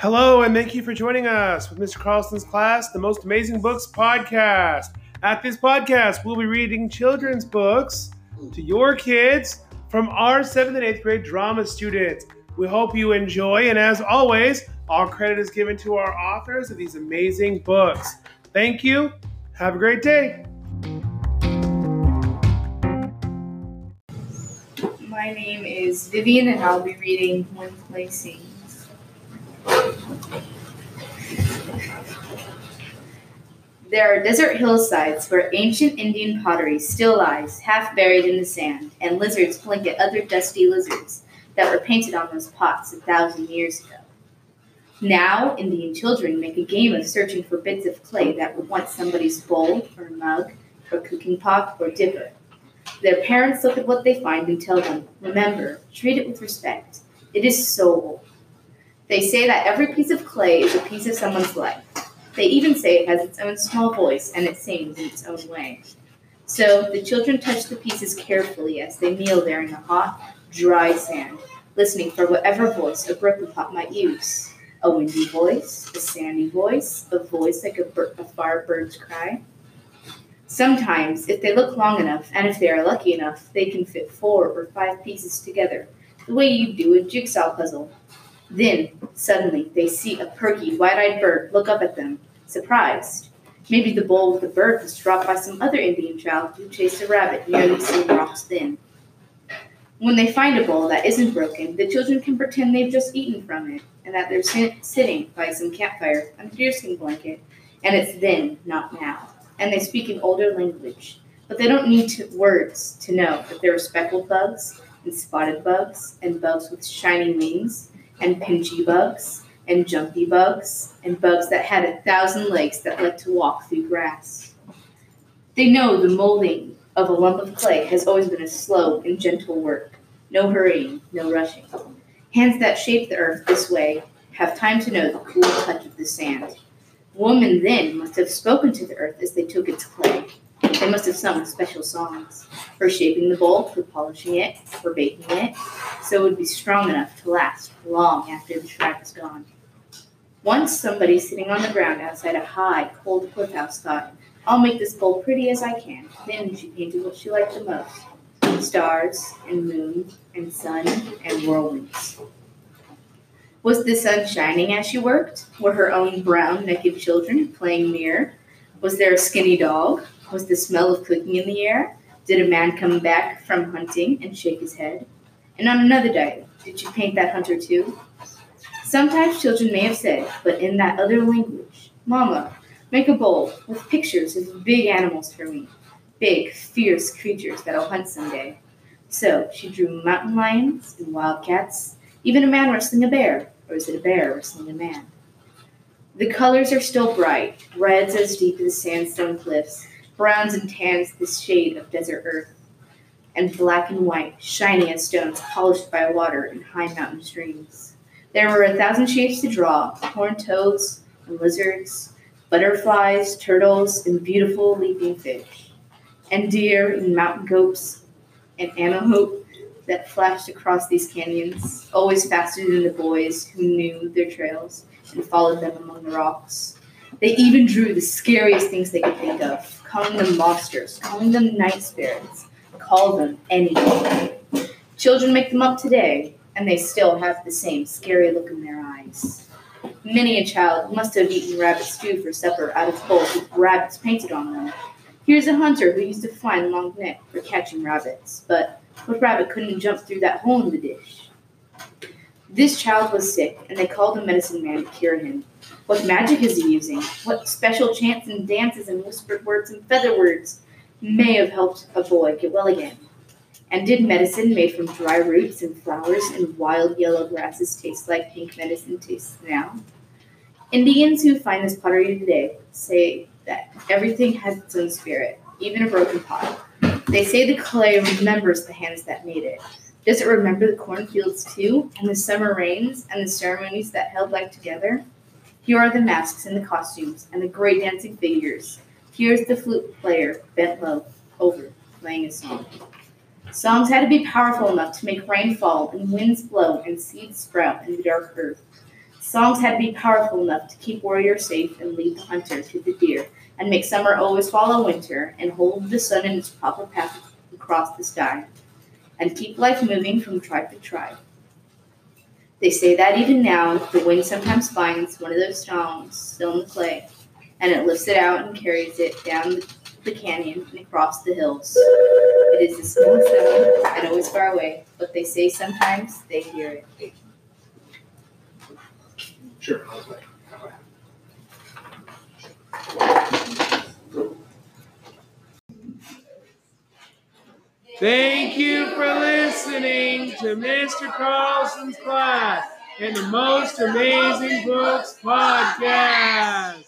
Hello, and thank you for joining us with Mr. Carlson's class, the Most Amazing Books podcast. At this podcast, we'll be reading children's books to your kids from our seventh and eighth grade drama students. We hope you enjoy, and as always, all credit is given to our authors of these amazing books. Thank you. Have a great day. My name is Vivienne, and I'll be reading When Clay Sings. There are desert hillsides where ancient Indian pottery still lies, half buried in the sand, and lizards blink at other dusty lizards that were painted on those pots a thousand years ago. Now, Indian children make a game of searching for bits of clay that were once somebody's bowl or mug or cooking pot or dipper. Their parents look at what they find and tell them, remember, treat it with respect. It is so old. They say that every piece of clay is a piece of someone's life. They even say it has its own small voice and it sings in its own way. So the children touch the pieces carefully as they kneel there in the hot, dry sand, listening for whatever voice a broken pot might use. A windy voice, a sandy voice, a voice like a, bir- a far bird's cry. Sometimes, if they look long enough, and if they are lucky enough, they can fit four or five pieces together, the way you do a jigsaw puzzle. Then, suddenly, they see a perky, wide eyed bird look up at them, surprised. Maybe the bowl with the bird was dropped by some other Indian child who chased a rabbit near the same rocks then. When they find a bowl that isn't broken, the children can pretend they've just eaten from it, and that they're sit- sitting by some campfire on a deerskin blanket, and it's then, not now and they speak an older language. But they don't need to, words to know that there are speckled bugs, and spotted bugs, and bugs with shiny wings, and pinchy bugs, and jumpy bugs, and bugs that had a thousand legs that like to walk through grass. They know the molding of a lump of clay has always been a slow and gentle work. No hurrying, no rushing. Hands that shape the earth this way have time to know the cool touch of the sand. Woman then must have spoken to the earth as they took its clay. They must have sung special songs for shaping the bowl, for polishing it, for baking it, so it would be strong enough to last long after the shrine was gone. Once somebody sitting on the ground outside a high, cold cliff house thought, I'll make this bowl pretty as I can. Then she painted what she liked the most stars, and moon, and sun, and whirlwinds. Was the sun shining as she worked? Were her own brown, naked children playing near? Was there a skinny dog? Was the smell of cooking in the air? Did a man come back from hunting and shake his head? And on another day, did you paint that hunter too? Sometimes children may have said, but in that other language, Mama, make a bowl with pictures of big animals for me. Big, fierce creatures that I'll hunt someday. So she drew mountain lions and wildcats, even a man wrestling a bear, or is it a bear wrestling a man? The colors are still bright, reds as deep as sandstone cliffs, browns and tans the shade of desert earth, and black and white, shiny as stones polished by water in high mountain streams. There were a thousand shapes to draw horned toads and lizards, butterflies, turtles, and beautiful leaping fish, and deer and mountain goats and antelope that flashed across these canyons, always faster than the boys who knew their trails and followed them among the rocks. They even drew the scariest things they could think of, calling them monsters, calling them night spirits, call them anything. Children make them up today, and they still have the same scary look in their eyes. Many a child must have eaten rabbit stew for supper out of bowls with rabbits painted on them. Here's a hunter who used a fine long neck for catching rabbits, but what rabbit couldn't jump through that hole in the dish? This child was sick, and they called a medicine man to cure him. What magic is he using? What special chants and dances and whispered words and feather words may have helped a boy get well again? And did medicine made from dry roots and flowers and wild yellow grasses taste like pink medicine tastes now? Indians who find this pottery today say that everything has its own spirit, even a broken pot. They say the clay remembers the hands that made it. Does it remember the cornfields too, and the summer rains, and the ceremonies that held life together? Here are the masks and the costumes, and the great dancing figures. Here's the flute player, bent low, over, playing a song. Songs had to be powerful enough to make rain fall, and winds blow, and seeds sprout in the dark earth. Songs had to be powerful enough to keep warriors safe and lead the hunter to the deer, and make summer always follow winter, and hold the sun in its proper path across the sky, and keep life moving from tribe to tribe. They say that even now, the wind sometimes finds one of those songs still in the clay, and it lifts it out and carries it down the canyon and across the hills. It is a small sound and always far away, but they say sometimes they hear it. Sure. Thank you for listening to Mr. Carlson's class and the Most Amazing Books podcast.